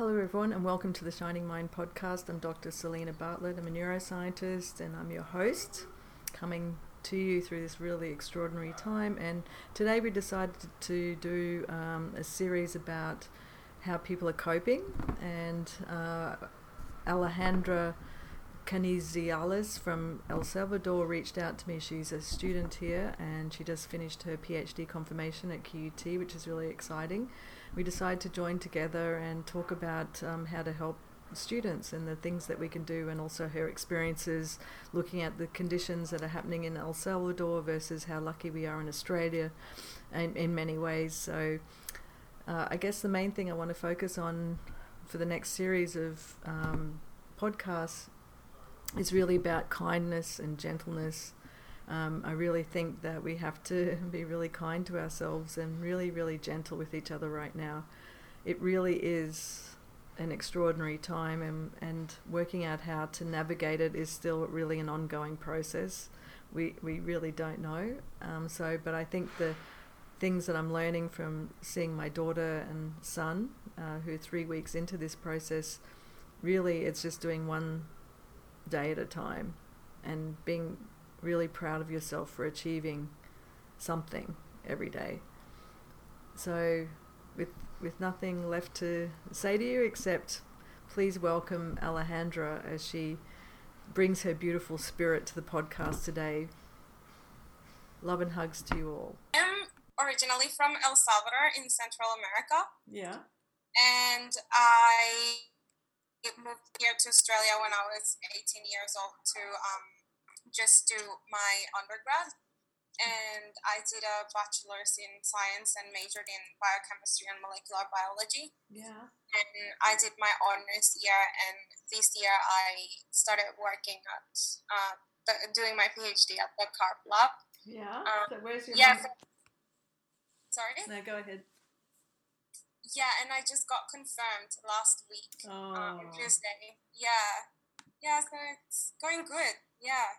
Hello, everyone, and welcome to the Shining Mind podcast. I'm Dr. Selena Bartlett. I'm a neuroscientist and I'm your host, coming to you through this really extraordinary time. And today we decided to do um, a series about how people are coping. And uh, Alejandra Canizales from El Salvador reached out to me. She's a student here and she just finished her PhD confirmation at QUT, which is really exciting. We decided to join together and talk about um, how to help students and the things that we can do, and also her experiences looking at the conditions that are happening in El Salvador versus how lucky we are in Australia in, in many ways. So, uh, I guess the main thing I want to focus on for the next series of um, podcasts is really about kindness and gentleness. Um, I really think that we have to be really kind to ourselves and really, really gentle with each other right now. It really is an extraordinary time, and, and working out how to navigate it is still really an ongoing process. We, we really don't know. Um, so, but I think the things that I'm learning from seeing my daughter and son, uh, who are three weeks into this process, really it's just doing one day at a time and being really proud of yourself for achieving something every day. So, with with nothing left to say to you except please welcome Alejandra as she brings her beautiful spirit to the podcast today. Love and hugs to you all. I'm originally from El Salvador in Central America. Yeah. And I moved here to Australia when I was 18 years old to um, just do my undergrad and I did a bachelor's in science and majored in biochemistry and molecular biology. Yeah. And I did my honors year, and this year I started working at uh, the, doing my PhD at the Carp Lab. Yeah. Um, so where's your yeah. sorry. No, go ahead. Yeah, and I just got confirmed last week oh. um, Tuesday. Yeah, yeah. So it's going good. Yeah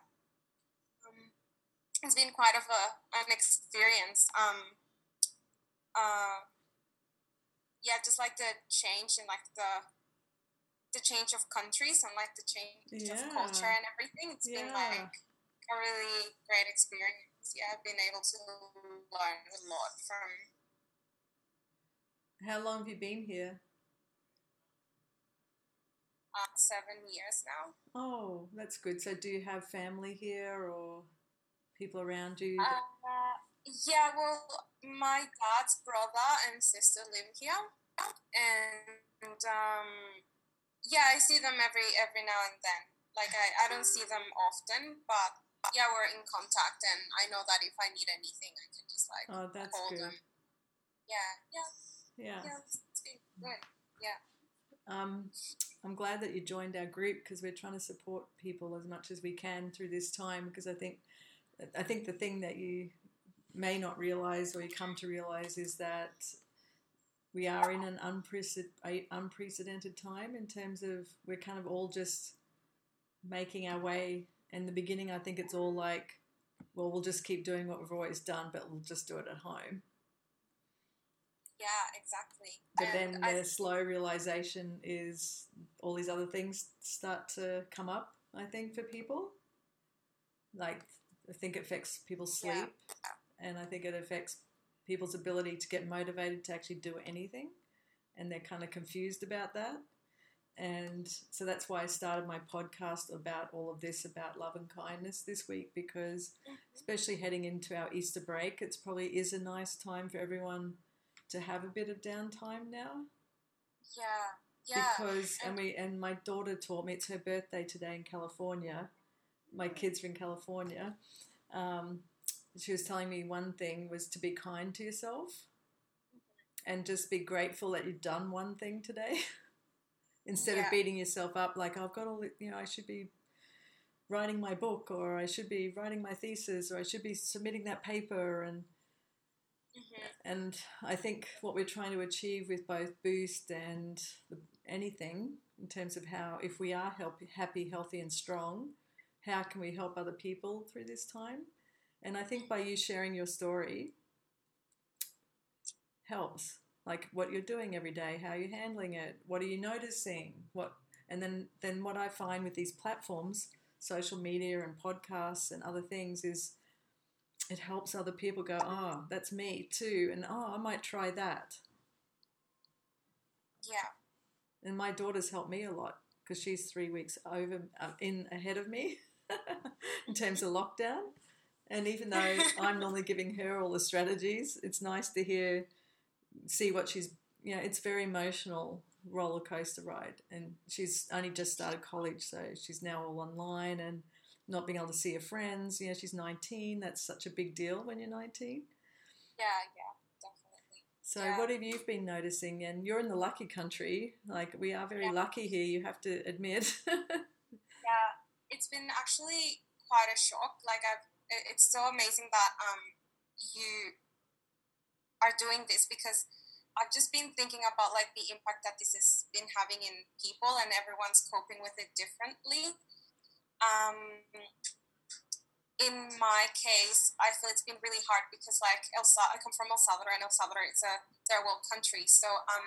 it's been quite of a an experience. Um, uh, yeah, just like the change and like the the change of countries and like the change yeah. of culture and everything. It's yeah. been like a really great experience. Yeah, I've been able to learn a lot from. How long have you been here? Uh, seven years now. Oh, that's good. So, do you have family here, or? people around you? Uh, yeah, well, my dad's brother and sister live here, and um, yeah, I see them every every now and then. Like I, I don't see them often, but yeah, we're in contact, and I know that if I need anything, I can just like oh, that's call good. them. Yeah, yeah, yeah. Yeah, it's, it's been good. Yeah. Um, I'm glad that you joined our group because we're trying to support people as much as we can through this time because I think I think the thing that you may not realize or you come to realize is that we are in an unprecedented time in terms of we're kind of all just making our way. In the beginning, I think it's all like, well, we'll just keep doing what we've always done, but we'll just do it at home. Yeah, exactly. But and then I, the slow realization is all these other things start to come up, I think, for people. Like I think it affects people's sleep, yeah. and I think it affects people's ability to get motivated to actually do anything, and they're kind of confused about that. And so that's why I started my podcast about all of this about love and kindness this week because, mm-hmm. especially heading into our Easter break, it's probably is a nice time for everyone to have a bit of downtime now. Yeah, yeah. Because and we and my daughter taught me it's her birthday today in California, my kids are in California, um, she was telling me one thing was to be kind to yourself and just be grateful that you've done one thing today instead yeah. of beating yourself up like I've got all you know I should be writing my book or I should be writing my thesis or I should be submitting that paper and. And I think what we're trying to achieve with both boost and anything in terms of how if we are help, happy healthy and strong how can we help other people through this time? And I think by you sharing your story helps like what you're doing every day, how you're handling it, what are you noticing, what, and then then what I find with these platforms, social media and podcasts and other things is it helps other people go, oh, that's me too, and oh, I might try that. Yeah. And my daughter's helped me a lot because she's three weeks over uh, in ahead of me in terms of lockdown. And even though I'm normally giving her all the strategies, it's nice to hear, see what she's, you know, it's very emotional roller coaster ride. And she's only just started college, so she's now all online and not being able to see her friends. You know, she's 19. That's such a big deal when you're 19. Yeah, yeah, definitely. So, Yeah. what have you been noticing? And you're in the lucky country. Like, we are very Yeah. lucky here, you have to admit. Yeah, it's been actually quite a shock. Like I've, it's so amazing that um you are doing this because I've just been thinking about like the impact that this has been having in people and everyone's coping with it differently. Um, in my case, I feel it's been really hard because like El Sa- I come from El Salvador and El Salvador it's a third world country. So um,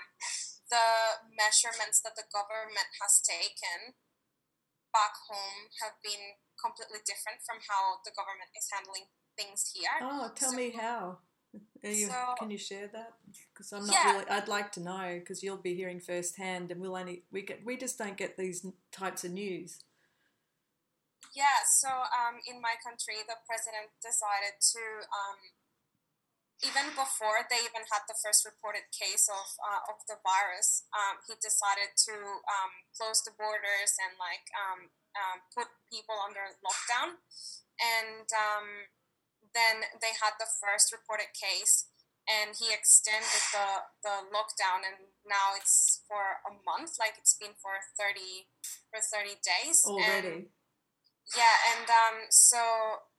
the measurements that the government has taken back home have been completely different from how the government is handling things here. oh, tell So- me how. You, So- can you share that? Because I'm not Yeah. really. I'd like to know because you'll be hearing firsthand, and we'll only we get we just don't get these types of news. Yeah, so um, in my country, the president decided to, um, even before they even had the first reported case of, uh, of the virus, um, he decided to um, close the borders and like um, um, put people under lockdown. And um, then they had the first reported case, and he extended the, the lockdown, and now it's for a month, like it's been for 30, for 30 days. And- Already, yeah, and um, so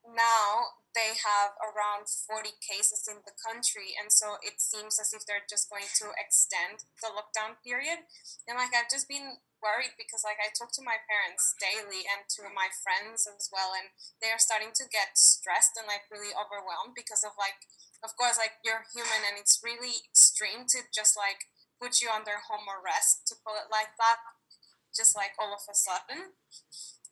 now they have around 40 cases in the country, and so it seems as if they're just going to extend the lockdown period. And like, I've just been worried because, like, I talk to my parents daily and to my friends as well, and they are starting to get stressed and like really overwhelmed because of like, of course, like you're human, and it's really extreme to just like put you under home arrest, to put it like that, just like all of a sudden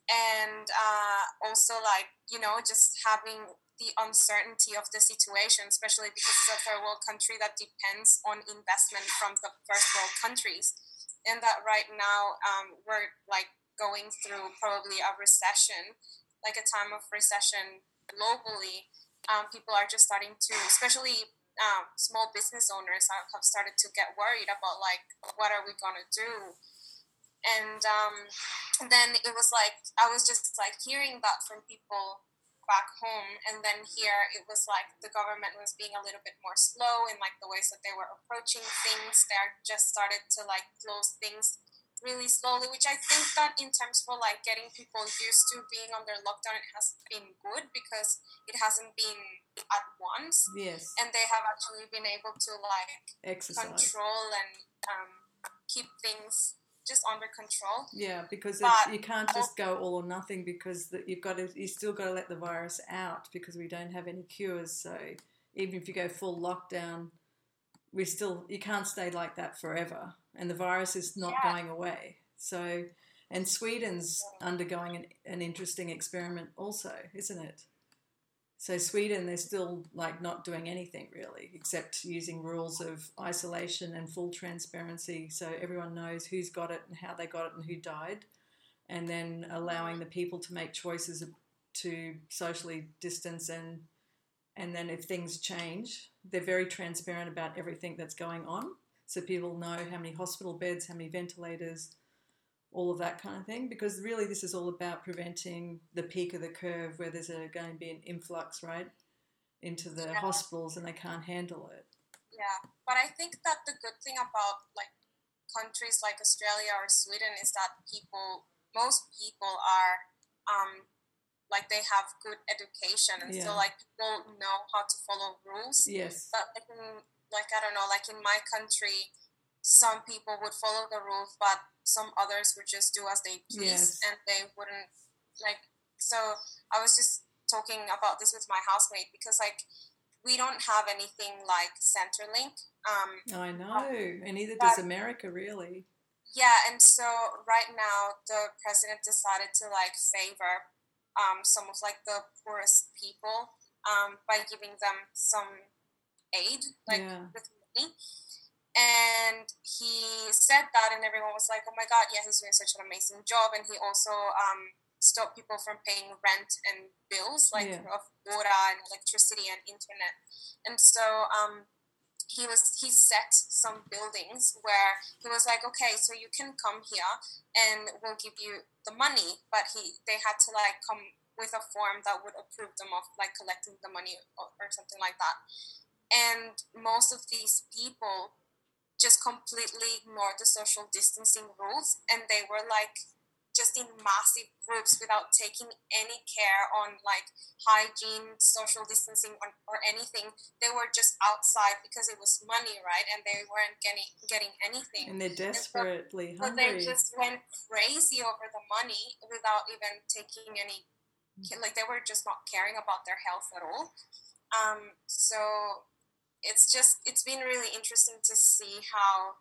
and uh, also like you know just having the uncertainty of the situation especially because it's a third world country that depends on investment from the first world countries. And that right now um, we're like going through probably a recession like a time of recession globally. Um, people are just starting to especially um, small business owners have started to get worried about like what are we going to do and um, then it was like I was just like hearing that from people back home, and then here it was like the government was being a little bit more slow in like the ways that they were approaching things. They just started to like close things really slowly, which I think that in terms for like getting people used to being under lockdown, it has been good because it hasn't been at once, yes, and they have actually been able to like exercise. control and um, keep things just under control. Yeah, because you can't just go all or nothing because the, you've got to you still got to let the virus out because we don't have any cures. So even if you go full lockdown, we still you can't stay like that forever, and the virus is not Yeah. going away. So and Sweden's undergoing an, an interesting experiment also, isn't it? So Sweden, they're still like not doing anything really, except using rules of isolation and full transparency, so everyone knows who's got it and how they got it and who died, and then allowing the people to make choices to socially distance and and then if things change, they're very transparent about everything that's going on, so people know how many hospital beds, how many ventilators, all of that kind of thing because really this is all about preventing the peak of the curve where there's a, going to be an influx right into the Yeah. hospitals and they can't handle it Yeah, but I think that the good thing about like countries like Australia or Sweden is that people, most people are, um, like they have good education, and Yeah. so like people know how to follow rules. yes But like, in, like I don't know, like in my country, some people would follow the rules, but some others would just do as they please, Yes. and they wouldn't like. So I was just talking about this with my housemate because like we don't have anything like Centrelink. Um, I know, and neither does America really. Yeah, and so right now the president decided to like favor um, some of like the poorest people um, by giving them some aid, like yeah. with money. And he said that, and everyone was like, "Oh my God, yeah, he's doing such an amazing job." And he also um, stopped people from paying rent and bills, like yeah. of water and electricity and internet. And so um, he was he set some buildings where he was like, "Okay, so you can come here, and we'll give you the money," but he they had to like come with a form that would approve them of like collecting the money or, or something like that. And most of these people just completely ignored the social distancing rules and they were like just in massive groups without taking any care on like hygiene, social distancing, or, or, anything. They were just outside because it was money, right? And they weren't getting getting anything. And they're desperately and so, hungry. So they just went crazy over the money without even taking any, like they were just not caring about their health at all. Um, so it's just it's been really interesting to see how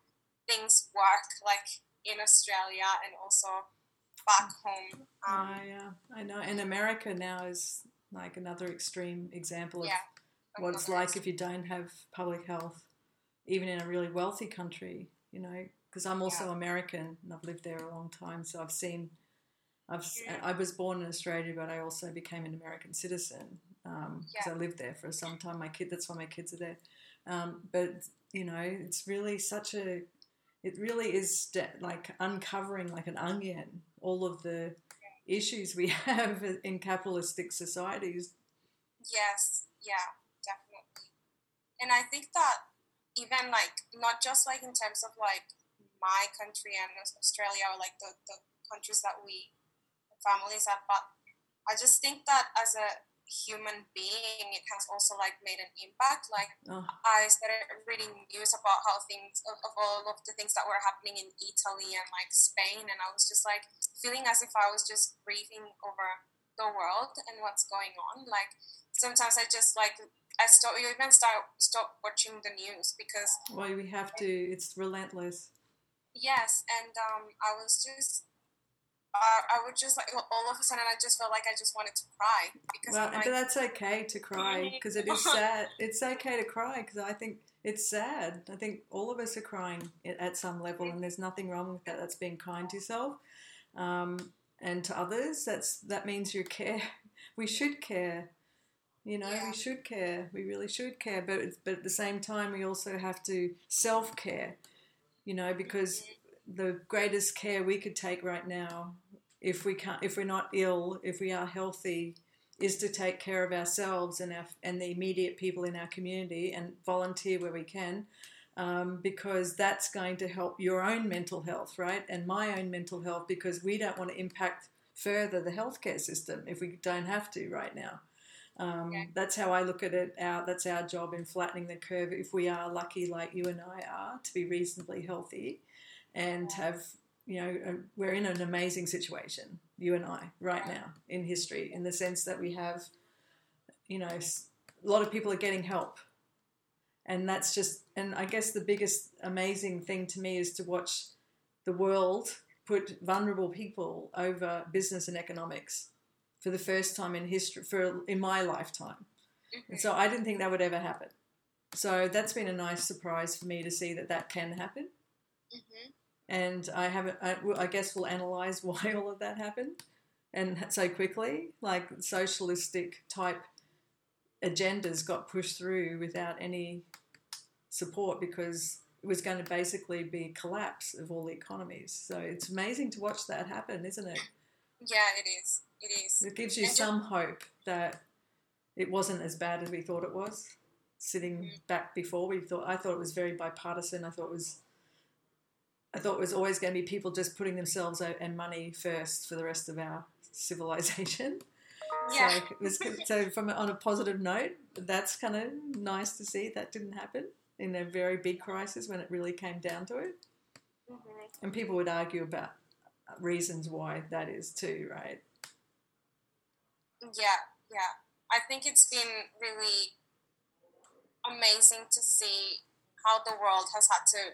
things work like in Australia and also back home. Um, oh, yeah, I know. And America now is like another extreme example of yeah, what it's like if you don't have public health, even in a really wealthy country. You know, because I'm also yeah. American and I've lived there a long time, so I've seen. I've, yeah. I was born in Australia, but I also became an American citizen because um, I lived there for some time. My kid, that's why my kids are there. Um, but you know, it's really such a, it really is like uncovering like an onion all of the issues we have in capitalistic societies. Yes, yeah, definitely. And I think that even like not just like in terms of like my country and Australia or like the, the countries that we families have, but I just think that as a human being, it has also like made an impact. Like oh. I started reading news about how things of, of, all of the things that were happening in Italy and like Spain, and I was just like feeling as if I was just breathing over the world and what's going on. Like sometimes I just like I stop. You even start stop watching the news because well, we have to. It's relentless. Yes, and um, I was just uh, I would just like all of a sudden I just felt like I just wanted to cry because well, like, but that's okay to cry because it is sad. It's okay to cry because I think it's sad. I think all of us are crying at some level, and there's nothing wrong with that. That's being kind to yourself um, and to others. That's that means you care. We should care. You know, yeah. we should care. We really should care. But but at the same time, we also have to self care. You know, because. Mm-hmm the greatest care we could take right now if we can't if we're not ill if we are healthy is to take care of ourselves and our and the immediate people in our community and volunteer where we can um, because that's going to help your own mental health right and my own mental health because we don't want to impact further the healthcare system if we don't have to right now um, yeah. That's how I look at it. Our, that's our job in flattening the curve. If we are lucky, like you and I are, to be reasonably healthy, and have you know um, we're in an amazing situation you and i right now in history in the sense that we have you know a lot of people are getting help. And that's just and i guess the biggest amazing thing to me is to watch the world put vulnerable people over business and economics for the first time in history for in my lifetime. And so i didn't think that would ever happen. So that's been a nice surprise for me to see that that can happen. Mm-hmm and I haven't. I, I guess we'll analyze why all of that happened, and so quickly, like socialistic type agendas got pushed through without any support because it was going to basically be collapse of all the economies. So it's amazing to watch that happen, isn't it? Yeah, it is. It is. It gives you and some hope that it wasn't as bad as we thought it was. Sitting mm-hmm. back before, we thought I thought it was very bipartisan. I thought it was I thought it was always going to be people just putting themselves and money first for the rest of our civilization. Yeah. So, was, so from on a positive note, that's kind of nice to see that didn't happen in a very big crisis when it really came down to it. Mm-hmm. And people would argue about reasons why that is too, right? Yeah, yeah. I think it's been really amazing to see how the world has had to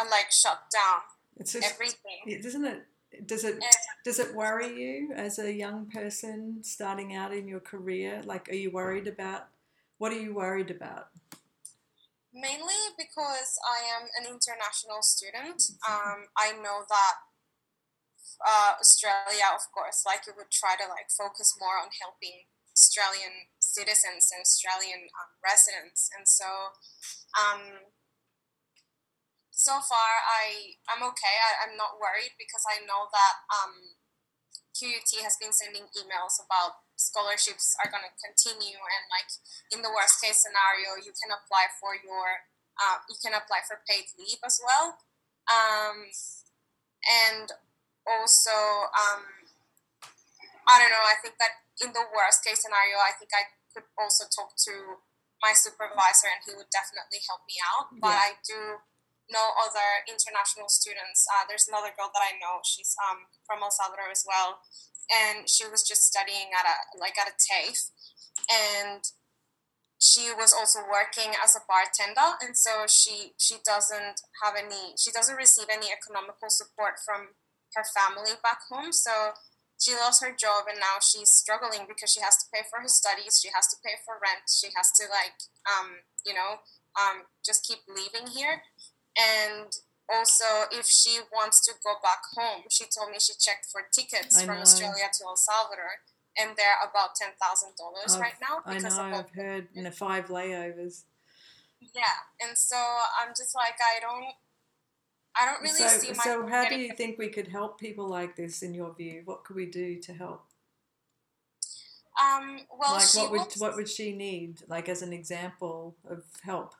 uh, like shut down It's just, everything. doesn't it? Does it And does it worry you as a young person starting out in your career? Like, are you worried about? What are you worried about? mainly because I am an international student. Um, I know that uh, Australia, of course, like it would try to like focus more on helping Australian citizens and Australian um, residents, and so um, so far I I'm okay. I, I'm not worried because I know that um, QUT has been sending emails about scholarships are going to continue and like in the worst case scenario you can apply for your uh, you can apply for paid leave as well um, and also um, i don't know i think that in the worst case scenario i think i could also talk to my supervisor and he would definitely help me out but Yeah. i do know other international students. Uh, there's another girl that i know. She's um, from el salvador as well. And she was just studying at a like at a TAFE. And she was also working as a bartender. And so she she doesn't have any she doesn't receive any economical support from her family back home. So she lost her job and now she's struggling because she has to pay for her studies. She has to pay for rent. She has to like um you know um just keep living here and also if she wants to go back home she told me she checked for tickets I from know. australia to el salvador and they're about ten thousand dollars right now I know because of I've heard in the five layovers. yeah and so i'm just like i don't i don't really so, see my so how do you think we could help people like this in your view? What could we do to help? um well like, what would what would she need? Like as an example of help?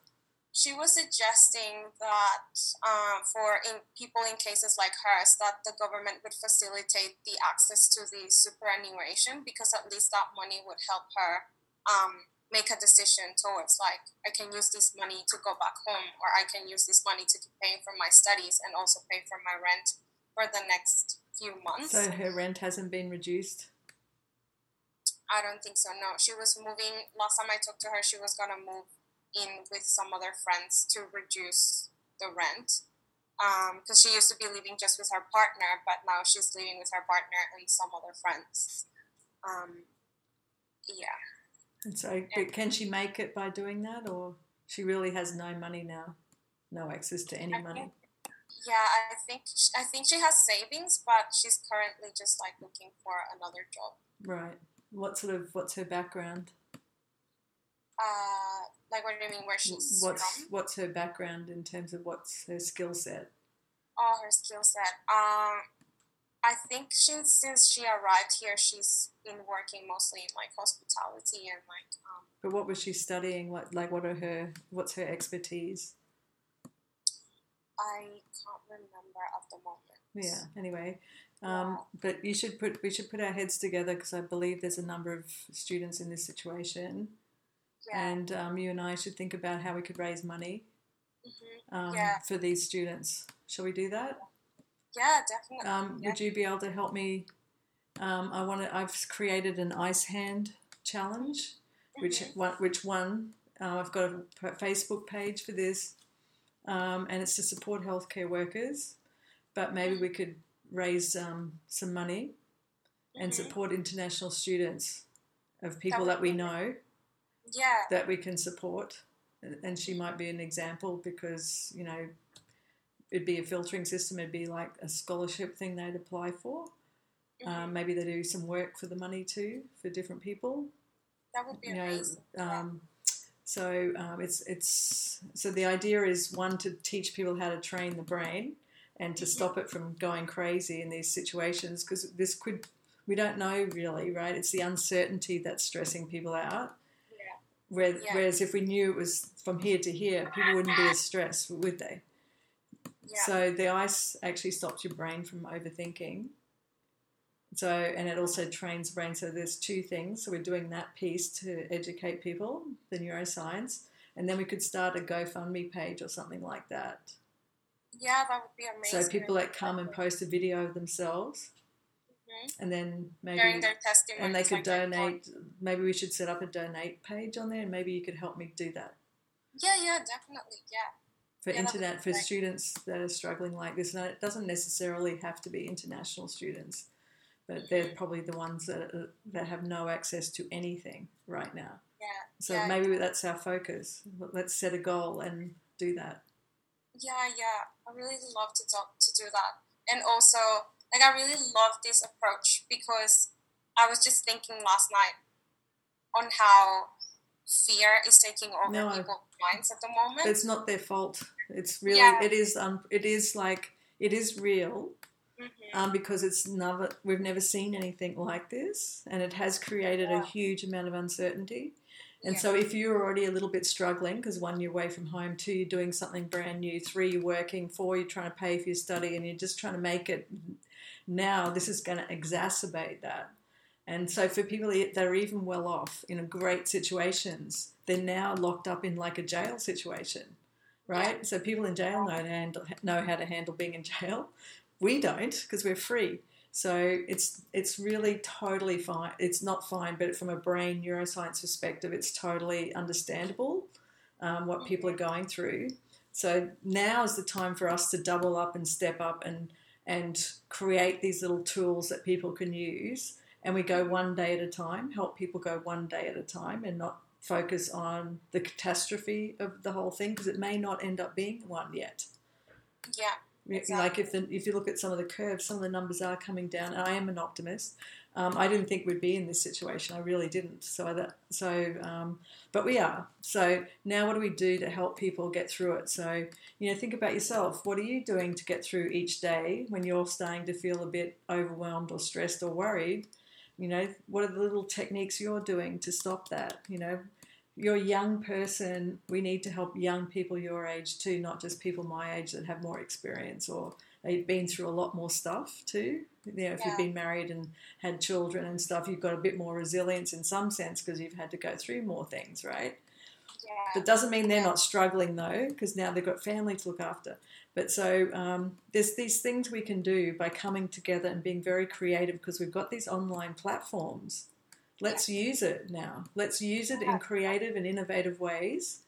She was suggesting that um, for in people in cases like hers that the government would facilitate the access to the superannuation because at least that money would help her um, make a decision towards like i can use this money to go back home or i can use this money to keep paying for my studies and also pay for my rent for the next few months So her rent hasn't been reduced. i don't think so no she was moving last time i talked to her she was going to move in with some other friends to reduce the rent because she used to be living just with her partner but now she's living with her partner and some other friends um, yeah And so, but can she make it by doing that, or she really has no money now, no access to any I money? think- yeah i think i think she has savings but she's currently just like looking for another job Right. What sort of what's her background? Uh, like what do you mean where she's What's from what's her background in terms of what's her skill set? all her skill set. Um, I think since since she arrived here, she's been working mostly in like hospitality and like um, But what was she studying? What like what are her what's her expertise? I can't remember at the moment. Yeah. Anyway, um, but you should put we should put our heads together because I believe there's a number of students in this situation, Yeah. and um, you and I should think about how we could raise money hmm um, Yeah. for these students. Shall we do that? Yeah, definitely. Um, yeah. Would you be able to help me? Um, I want to. I've created an ice hand challenge, which Mhm. one, which one? Uh, I've got a Facebook page for this, um, and it's to support healthcare workers. But maybe we could raise um, some money and Mhm. support international students of people would that we know Yeah. that we can support. And and she might be an example because you know it'd be a filtering system. It'd be like a scholarship thing they'd apply for. mhm. Um, maybe they do some work for the money too for different people. that would be You amazing. yeah. um, so um, it's it's so the idea is one to teach people how to train the brain and to Mhm. stop it from going crazy in these situations because this could we don't know really right. It's the uncertainty that's stressing people out. Yeah. Where, Yeah. Whereas if we knew it was from here to here, people wouldn't be as stressed, would they? Yeah. So the ice actually stops your brain from overthinking. So and it also trains the brain. So there's two things. So we're doing that piece to educate people, the neuroscience, and then we could start a GoFundMe page or something like that. yeah, that would be amazing. So people that come and post a video of themselves, Mhm. and then maybe Sharing their testimonies. and they could like donate. Maybe we should set up a donate page on there, and maybe you could help me do that Yeah, yeah, definitely. Yeah. for Yeah, internet for great. students that are struggling like this. And it doesn't necessarily have to be international students, but they're probably the ones that are, that have no access to anything right now. Yeah. So yeah, maybe that's our focus. Let's set a goal and do that. Yeah, yeah. I really love to talk to do that. And also, like I really love this approach because I was just thinking last night on how fear is taking over No, people's minds at the moment. It's not their fault. It's really Yeah. it is um it is like it is real hmm um, because it's never we've never seen anything like this, and it has created a huge amount of uncertainty. And Yeah. so, if you're already a little bit struggling, because one, you're away from home, two, you're doing something brand new, three, you're working, four, you're trying to pay for your study, and you're just trying to make it now, this is going to exacerbate that. And so, for people that are even well off in great situations, they're now locked up in like a jail situation, right? So, people in jail know, handle, know how to handle being in jail. We don't because we're free. So it's it's really totally fine. It's not fine, but from a brain neuroscience perspective, it's totally understandable um, what people are going through. So now is the time for us to double up and step up and and create these little tools that people can use. And we go one day at a time, help people go one day at a time, and not focus on the catastrophe of the whole thing because it may not end up being one yet. yeah. Yeah, Like if the, if you look at some of the curves, some of the numbers are coming down. And I am an optimist. Um, I didn't think we'd be in this situation. I really didn't. So that so, um, but we are. So now, what do we do to help people get through it? So you know, think about yourself. What are you doing to get through each day when you're starting to feel a bit overwhelmed or stressed or worried? You know, what are the little techniques you're doing to stop that? You know, you're a young person. We need to help young people your age too, not just people my age that have more experience or they've been through a lot more stuff too. You know, if Yeah. you've been married and had children and stuff, you've got a bit more resilience in some sense because you've had to go through more things, right? Yeah. But doesn't mean they're not struggling though, because now they've got family to look after. But so um, there's these things we can do by coming together and being very creative because we've got these online platforms. Let's use it now. Let's use it in creative and innovative ways.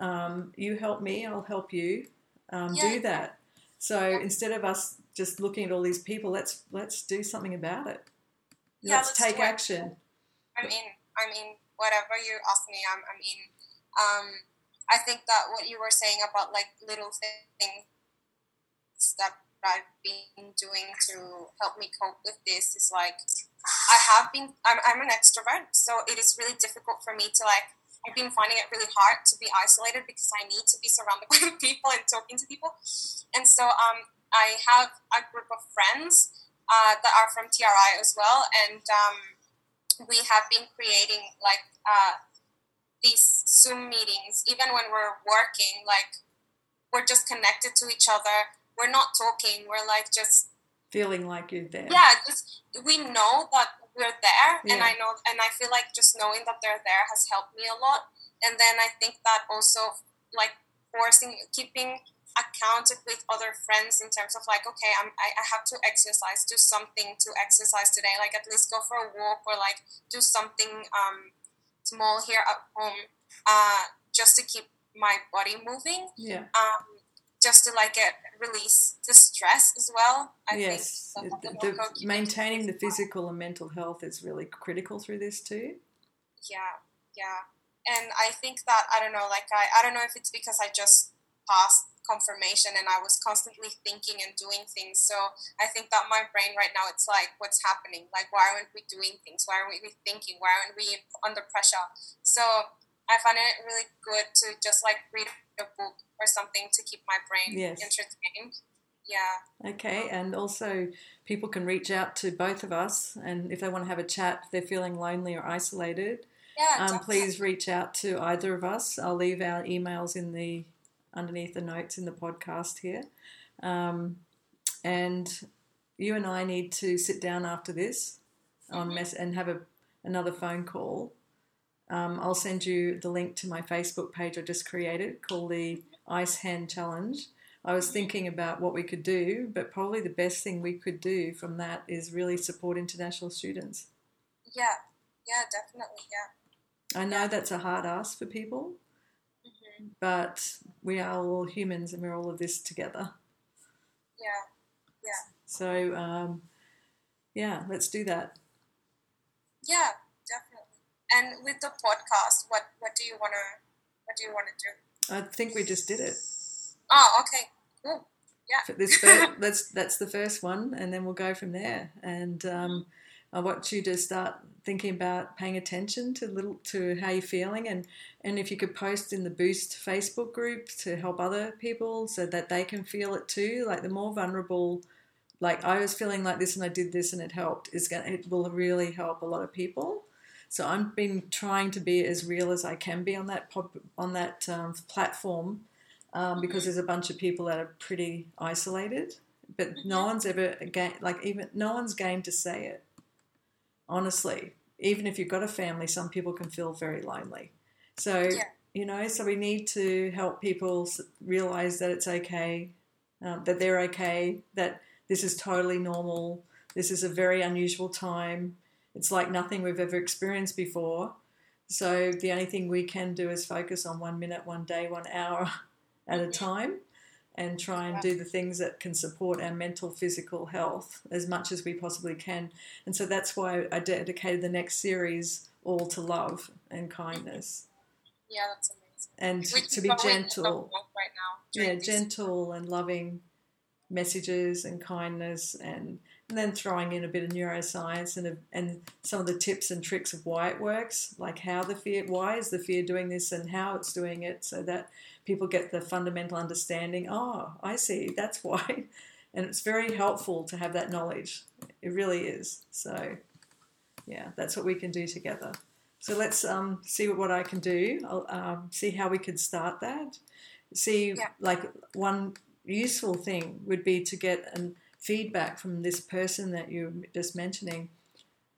Um, you help me, I'll help you. Um, Yeah. Do that. So instead of us just looking at all these people, let's let's do something about it. Yeah, let's, let's take action. I mean, I mean, whatever you ask me, I'm, I mean, um, I think that what you were saying about like little things that I've been doing to help me cope with this is like, I have been, I'm, I'm an extrovert, so it is really difficult for me to like, I've been finding it really hard to be isolated because I need to be surrounded by people and talking to people. And so um, I have a group of friends uh, that are from TRI as well, and um, we have been creating like uh, these Zoom meetings, even when we're working, like we're just connected to each other. We're not talking. We're like just Feeling like you're there. yeah, just we know that we're there, and I know, and I feel like just knowing that they're there has helped me a lot. And then I think that also like forcing, keeping accounted with other friends in terms of like, okay, I'm, I, I have to exercise, do something to exercise today, like at least go for a walk or like do something um, small here at home, uh, just to keep my body moving Yeah. um, just to like get release the stress as well. I yes. think The- the- will go keep maintaining the physical and mental health is really critical through this too. Yeah, yeah, and I think that I don't know, like I I don't know if it's because I just passed confirmation and I was constantly thinking and doing things. So I think that my brain right now it's like, what's happening? Like, why aren't we doing things? Why aren't we thinking? Why aren't we under pressure? So I find it really good to just like read a book or something to keep my brain Yes. entertained. Yeah. Okay, and also people can reach out to both of us, and if they want to have a chat, if they're feeling lonely or isolated, Yeah. um, please reach out to either of us. I'll leave our emails in the underneath the notes in the podcast here, um, and you and I need to sit down after this on Mhm. mess and have a another phone call. Um, I'll send you the link to my Facebook page I just created called the Ice Hand Challenge, I was thinking about what we could do, but probably the best thing we could do from that is really support international students. Yeah, yeah, definitely, yeah. I know that's a hard ask for people, hmm but we are all humans and we're all of this together. Yeah, yeah, So, um, yeah, let's do that. yeah. And with the podcast, what what do you wanna what do you wanna do? I think we just did it. Oh, okay, cool. For this fir- that's that's the first one, and then we'll go from there. And um, I want you to start thinking about paying attention to little to how you're feeling, and and if you could post in the Boost Facebook group to help other people so that they can feel it too. Like the more vulnerable, like I was feeling like this, and I did this, and it helped. Is going it will really help a lot of people. So I've been trying to be as real as I can be on that pop, on that um, platform um, because there's a bunch of people that are pretty isolated, but no one's ever game like even no one's game to say it. Honestly, even if you've got a family, some people can feel very lonely. So Yeah. you know, so we need to help people realize that it's okay, um, that they're okay, that this is totally normal. This is a very unusual time. It's like nothing we've ever experienced before. So the only thing we can do is focus on one minute, one day, one hour at a time and try and do the things that can support our mental physical health as much as we possibly can and so that's why i dedicated the next series all to love and kindness Yeah, that's amazing. and to be gentle right now. yeah gentle and loving messages and kindness and, and then throwing in a bit of neuroscience and, and some of the tips and tricks of why it works like how the fear why is the fear doing this and how it's doing it so that people get the fundamental understanding oh i see that's why. And it's very helpful to have that knowledge. It really is. So yeah that's what we can do together. So let's um, see what i can do. I'll um, see how we could start that. See Yeah. like one useful thing would be to get an feedback from this person that you're just mentioning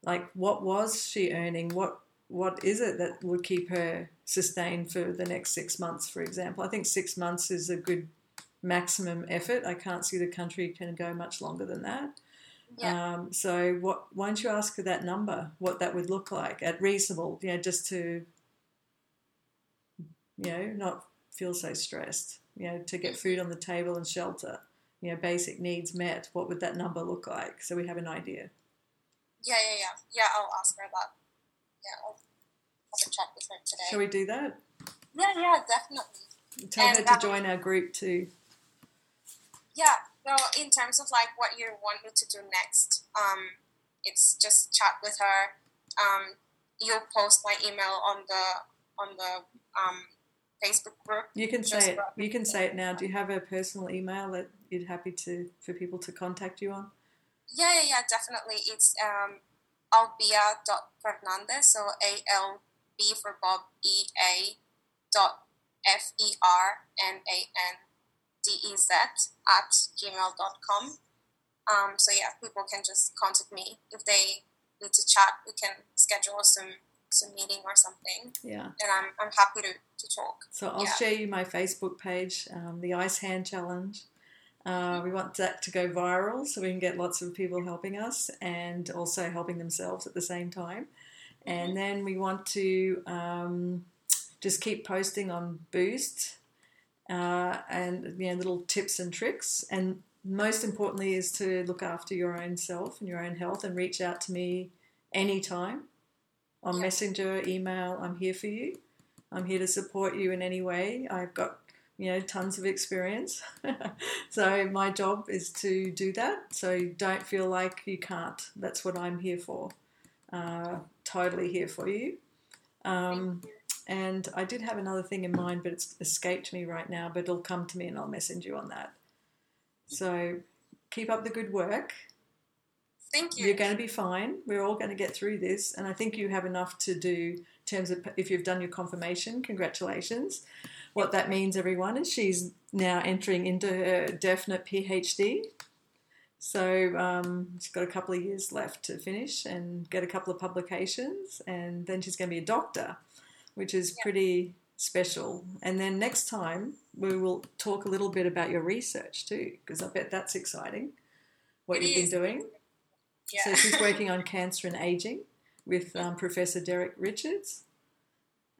like what was she earning? What what is it that would keep her sustained for the next six months for example? I think six months is a good maximum effort. I can't see the country can go much longer than that. Yeah, um, so what why don't you ask her that number what that would look like at reasonable you know just to you know not feel so stressed you know to get food on the table and shelter you know basic needs met what would that number look like so we have an idea yeah, yeah, yeah. Yeah, I'll ask her that. Yeah, I'll have a chat with her today. shall we do that Yeah, yeah, definitely. tell And her to join our group too Yeah. So in terms of like what you want me to do next, um, it's just chat with her. Um, you'll post my email on the on the um Facebook group. you can say it you can say it now do you have a personal email that you'd happy to for people to contact you on Yeah, yeah, yeah, definitely. It's um albea.fernandez, so A L B for Bob E A dot F E R N A N D E Z at gmail.com. Um, so yeah, people can just contact me if they need to chat. We can schedule some some meeting or something, yeah and I'm I'm happy to, to talk. So I'll Yeah. share you my Facebook page, um, the Ice Hand Challenge. Uh, we want that to go viral so we can get lots of people helping us and also helping themselves at the same time. And then we want to um, just keep posting on Boost uh, and you know little tips and tricks. And most importantly is to look after your own self and your own health and reach out to me anytime on Yeah. Messenger, email. I'm here for you. I'm here to support you in any way. I've got you know tons of experience, so my job is to do that. So don't feel like you can't. That's what I'm here for. Uh, totally here for you. Um, you. and I did have another thing in mind, but it's escaped me right now. But it'll come to me, and I'll message you on that. So keep up the good work. Thank you. You're going to be fine. We're all going to get through this, and I think you have enough to do in terms of if you've done your confirmation. Congratulations. What that means, everyone, is she's now entering into her definite PhD. So um, she's got a couple of years left to finish and get a couple of publications, and then she's going to be a doctor, which is Yeah. pretty special. And then next time we will talk a little bit about your research too, because I bet that's exciting. What It you've is. been doing. Yeah. So she's working on cancer and aging with um, Professor Derek Richards,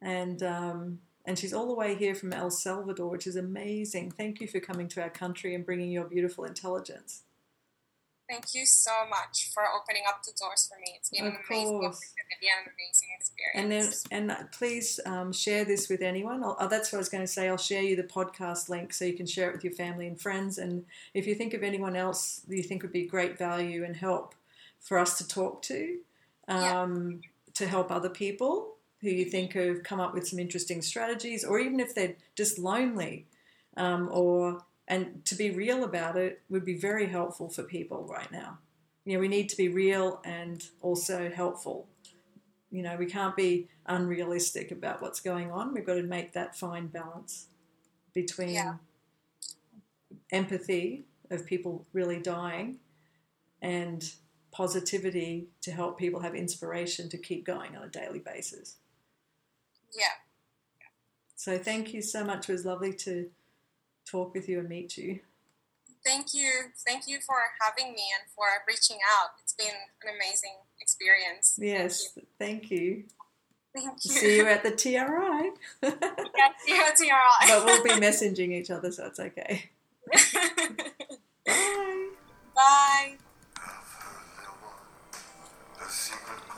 and um, and she's all the way here from El Salvador, which is amazing. Thank you for coming to our country and bringing your beautiful intelligence. Thank you so much for opening up the doors for me. It's been Of an amazing course. opportunity an amazing And then, experience. and uh, please um, share this with anyone. I'll, oh, that's what I was going to say. I'll share you the podcast link so you can share it with your family and friends. And if you think of anyone else that you think would be great value and help for us to talk to, Yeah. um, to help other people who you think have come up with some interesting strategies, or even if they're just lonely, um, or and to be real about it would be very helpful for people right now. You know, we need to be real and also helpful you know, we can't be unrealistic about what's going on. We've got to make that fine balance between Yeah. empathy of people really dying and positivity to help people have inspiration to keep going on a daily basis. yeah. So, thank you so much. It was lovely to talk with you and meet you. Thank you. Thank you for having me and for reaching out. It's been an amazing experience. Yes, thank you. Thank you. See you at the TRI. yeah, see you at TRI. but we'll be messaging each other, so it's okay. Bye. Bye. Of